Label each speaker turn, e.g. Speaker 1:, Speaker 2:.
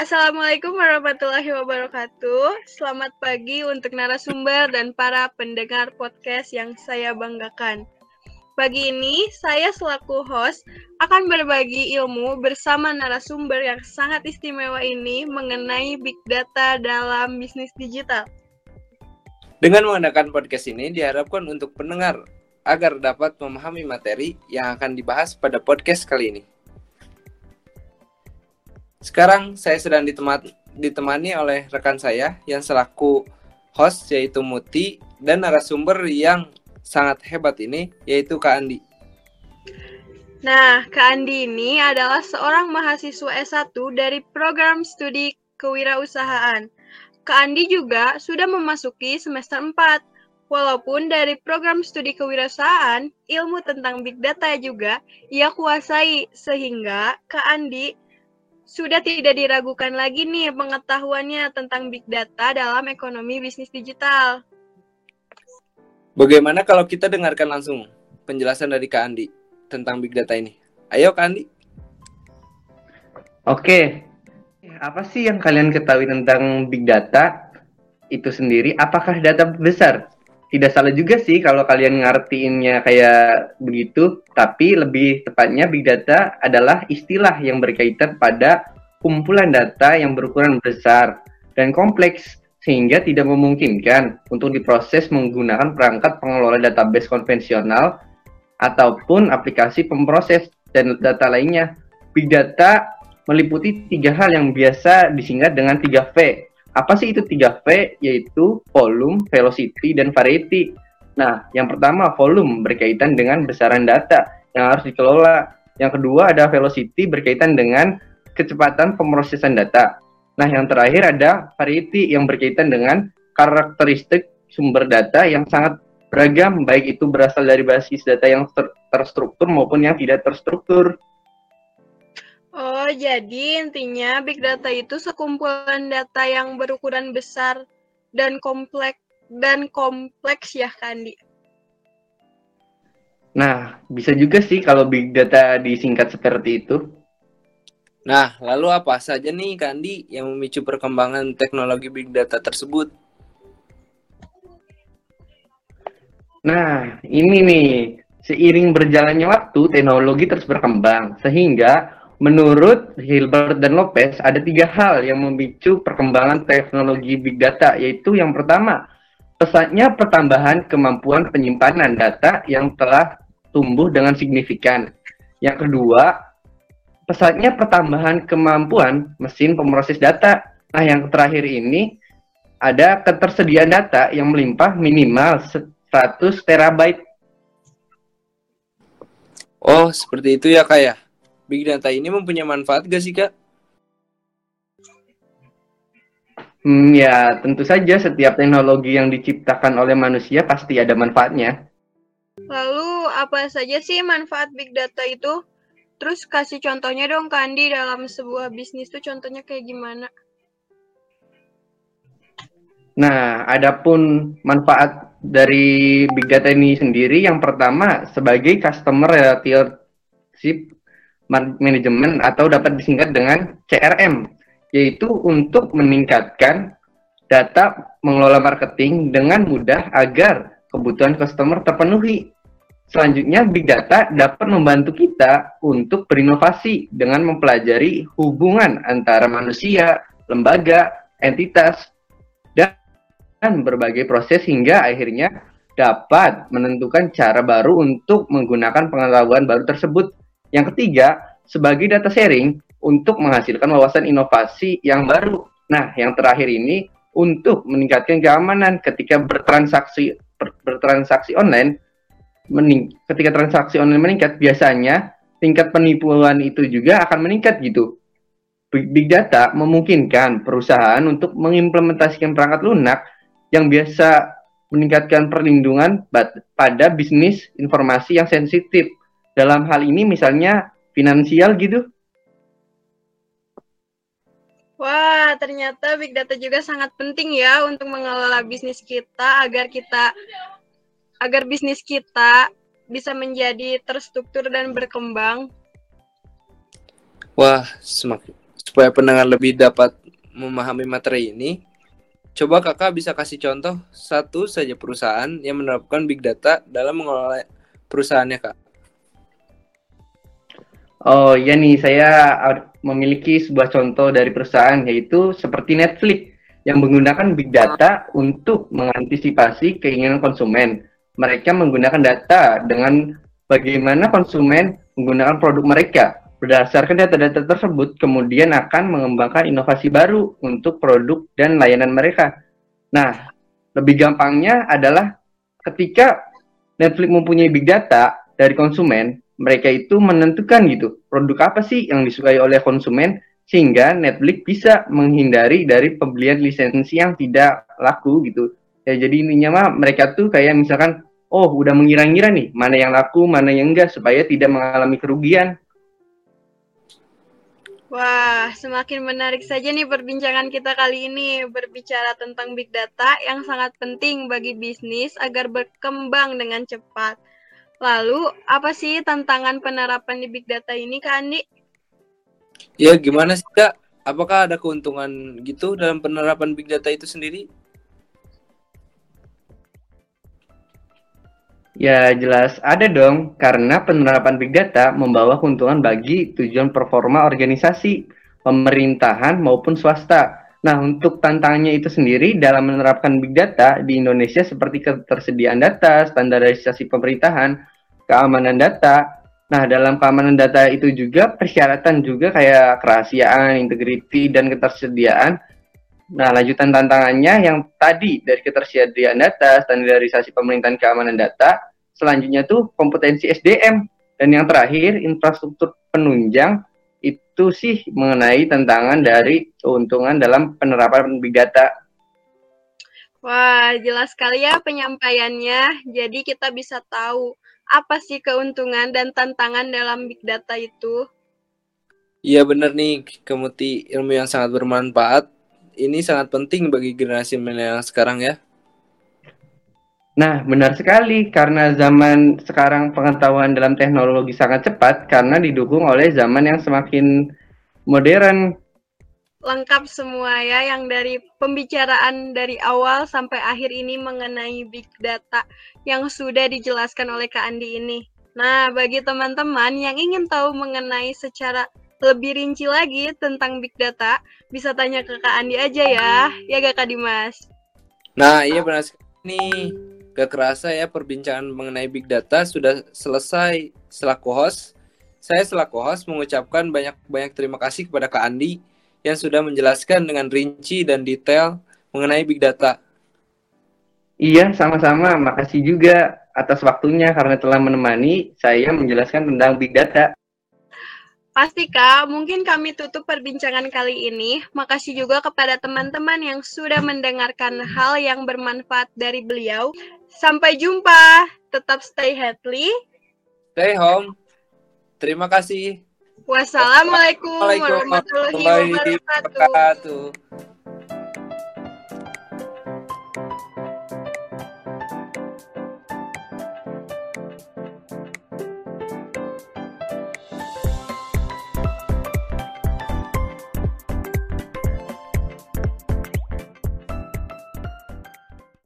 Speaker 1: Assalamualaikum warahmatullahi wabarakatuh. Selamat pagi untuk narasumber dan para pendengar podcast yang saya banggakan. Pagi ini, saya selaku host akan berbagi ilmu bersama narasumber yang sangat istimewa ini mengenai big data dalam bisnis digital.
Speaker 2: Dengan menggunakan podcast ini diharapkan untuk pendengar agar dapat memahami materi yang akan dibahas pada podcast kali ini. Sekarang saya sedang ditemani, ditemani oleh rekan saya yang selaku host yaitu Muti dan narasumber yang sangat hebat ini yaitu Kak Andi.
Speaker 1: Nah, Kak Andi ini adalah seorang mahasiswa S1 dari program studi kewirausahaan. Kak Andi juga sudah memasuki semester 4. Walaupun dari program studi kewirausahaan, ilmu tentang big data juga ia kuasai, sehingga Kak Andi sudah tidak diragukan lagi nih pengetahuannya tentang big data dalam ekonomi bisnis digital.
Speaker 2: Bagaimana kalau kita dengarkan langsung penjelasan dari Kak Andi tentang big data ini? Ayo Kak Andi.
Speaker 3: Oke, apa sih yang kalian ketahui tentang big data itu sendiri? Apakah data besar? Tidak salah juga sih kalau kalian ngertiinnya kayak begitu, tapi lebih tepatnya big data adalah istilah yang berkaitan pada kumpulan data yang berukuran besar dan kompleks sehingga tidak memungkinkan untuk diproses menggunakan perangkat pengelola database konvensional ataupun aplikasi pemproses dan data lainnya. Big data meliputi tiga hal yang biasa disingkat dengan 3V, apa sih itu 3V? Yaitu volume, velocity, dan variety. Nah, yang pertama volume berkaitan dengan besaran data yang harus dikelola. Yang kedua ada velocity berkaitan dengan kecepatan pemrosesan data. Nah, yang terakhir ada variety yang berkaitan dengan karakteristik sumber data yang sangat beragam, baik itu berasal dari basis data yang ter terstruktur maupun yang tidak terstruktur.
Speaker 1: Oh, jadi intinya big data itu sekumpulan data yang berukuran besar dan kompleks dan kompleks ya, Kandi.
Speaker 3: Nah, bisa juga sih kalau big data disingkat seperti itu.
Speaker 2: Nah, lalu apa saja nih Kandi yang memicu perkembangan teknologi big data tersebut?
Speaker 3: Nah, ini nih, seiring berjalannya waktu, teknologi terus berkembang, sehingga Menurut Hilbert dan Lopez, ada tiga hal yang memicu perkembangan teknologi big data, yaitu yang pertama, pesatnya pertambahan kemampuan penyimpanan data yang telah tumbuh dengan signifikan. Yang kedua, pesatnya pertambahan kemampuan mesin pemroses data. Nah, yang terakhir ini ada ketersediaan data yang melimpah minimal 100 terabyte.
Speaker 2: Oh, seperti itu ya, Kak ya? Big data ini mempunyai manfaat gak sih kak?
Speaker 3: Hmm, ya tentu saja setiap teknologi yang diciptakan oleh manusia pasti ada manfaatnya.
Speaker 1: Lalu apa saja sih manfaat big data itu? Terus kasih contohnya dong Kandi dalam sebuah bisnis tuh contohnya kayak gimana?
Speaker 3: Nah, adapun manfaat dari big data ini sendiri yang pertama sebagai customer relationship manajemen atau dapat disingkat dengan CRM, yaitu untuk meningkatkan data mengelola marketing dengan mudah agar kebutuhan customer terpenuhi. Selanjutnya, big data dapat membantu kita untuk berinovasi dengan mempelajari hubungan antara manusia, lembaga, entitas, dan berbagai proses hingga akhirnya dapat menentukan cara baru untuk menggunakan pengetahuan baru tersebut yang ketiga, sebagai data sharing untuk menghasilkan wawasan inovasi yang baru. Nah, yang terakhir ini untuk meningkatkan keamanan ketika bertransaksi ber, bertransaksi online mening, ketika transaksi online meningkat biasanya tingkat penipuan itu juga akan meningkat gitu. Big data memungkinkan perusahaan untuk mengimplementasikan perangkat lunak yang biasa meningkatkan perlindungan pada bisnis informasi yang sensitif dalam hal ini misalnya finansial gitu?
Speaker 1: Wah, ternyata big data juga sangat penting ya untuk mengelola bisnis kita agar kita agar bisnis kita bisa menjadi terstruktur dan berkembang.
Speaker 2: Wah, semakin supaya pendengar lebih dapat memahami materi ini, coba kakak bisa kasih contoh satu saja perusahaan yang menerapkan big data dalam mengelola perusahaannya kak.
Speaker 3: Oh iya nih, saya memiliki sebuah contoh dari perusahaan yaitu seperti Netflix yang menggunakan big data untuk mengantisipasi keinginan konsumen. Mereka menggunakan data dengan bagaimana konsumen menggunakan produk mereka. Berdasarkan data-data tersebut, kemudian akan mengembangkan inovasi baru untuk produk dan layanan mereka. Nah, lebih gampangnya adalah ketika Netflix mempunyai big data dari konsumen, mereka itu menentukan gitu produk apa sih yang disukai oleh konsumen sehingga Netflix bisa menghindari dari pembelian lisensi yang tidak laku gitu ya jadi intinya mah mereka tuh kayak misalkan oh udah mengira-ngira nih mana yang laku mana yang enggak supaya tidak mengalami kerugian
Speaker 1: Wah, semakin menarik saja nih perbincangan kita kali ini berbicara tentang big data yang sangat penting bagi bisnis agar berkembang dengan cepat. Lalu, apa sih tantangan penerapan di Big Data ini, Kak Andi?
Speaker 2: Ya, gimana sih, Kak? Apakah ada keuntungan gitu dalam penerapan Big Data itu sendiri?
Speaker 3: Ya, jelas ada dong, karena penerapan Big Data membawa keuntungan bagi tujuan performa organisasi, pemerintahan maupun swasta. Nah, untuk tantangannya itu sendiri dalam menerapkan big data di Indonesia seperti ketersediaan data, standarisasi pemerintahan, keamanan data. Nah, dalam keamanan data itu juga persyaratan juga kayak kerahasiaan, integriti, dan ketersediaan. Nah, lanjutan tantangannya yang tadi dari ketersediaan data, standarisasi pemerintahan keamanan data, selanjutnya tuh kompetensi SDM, dan yang terakhir infrastruktur penunjang itu sih mengenai tantangan dari keuntungan dalam penerapan big data.
Speaker 1: Wah, jelas sekali ya penyampaiannya. Jadi kita bisa tahu apa sih keuntungan dan tantangan dalam big data itu.
Speaker 2: Iya benar nih, kemuti ilmu yang sangat bermanfaat. Ini sangat penting bagi generasi milenial sekarang ya.
Speaker 3: Nah, benar sekali karena zaman sekarang pengetahuan dalam teknologi sangat cepat karena didukung oleh zaman yang semakin modern.
Speaker 1: Lengkap semua ya yang dari pembicaraan dari awal sampai akhir ini mengenai big data yang sudah dijelaskan oleh Kak Andi ini. Nah, bagi teman-teman yang ingin tahu mengenai secara lebih rinci lagi tentang big data, bisa tanya ke Kak Andi aja ya. Ya gak Kak Dimas?
Speaker 2: Nah, iya benar sekali nih. Gak kerasa ya perbincangan mengenai big data sudah selesai selaku host. Saya selaku host mengucapkan banyak-banyak terima kasih kepada Kak Andi yang sudah menjelaskan dengan rinci dan detail mengenai big data.
Speaker 3: Iya, sama-sama. Makasih juga atas waktunya karena telah menemani saya menjelaskan tentang big data.
Speaker 1: Pasti Kak, mungkin kami tutup perbincangan kali ini. Makasih juga kepada teman-teman yang sudah mendengarkan hal yang bermanfaat dari beliau. Sampai jumpa. Tetap stay healthy.
Speaker 2: Stay home. Terima kasih.
Speaker 1: Wassalamualaikum warahmatullahi wabarakatuh.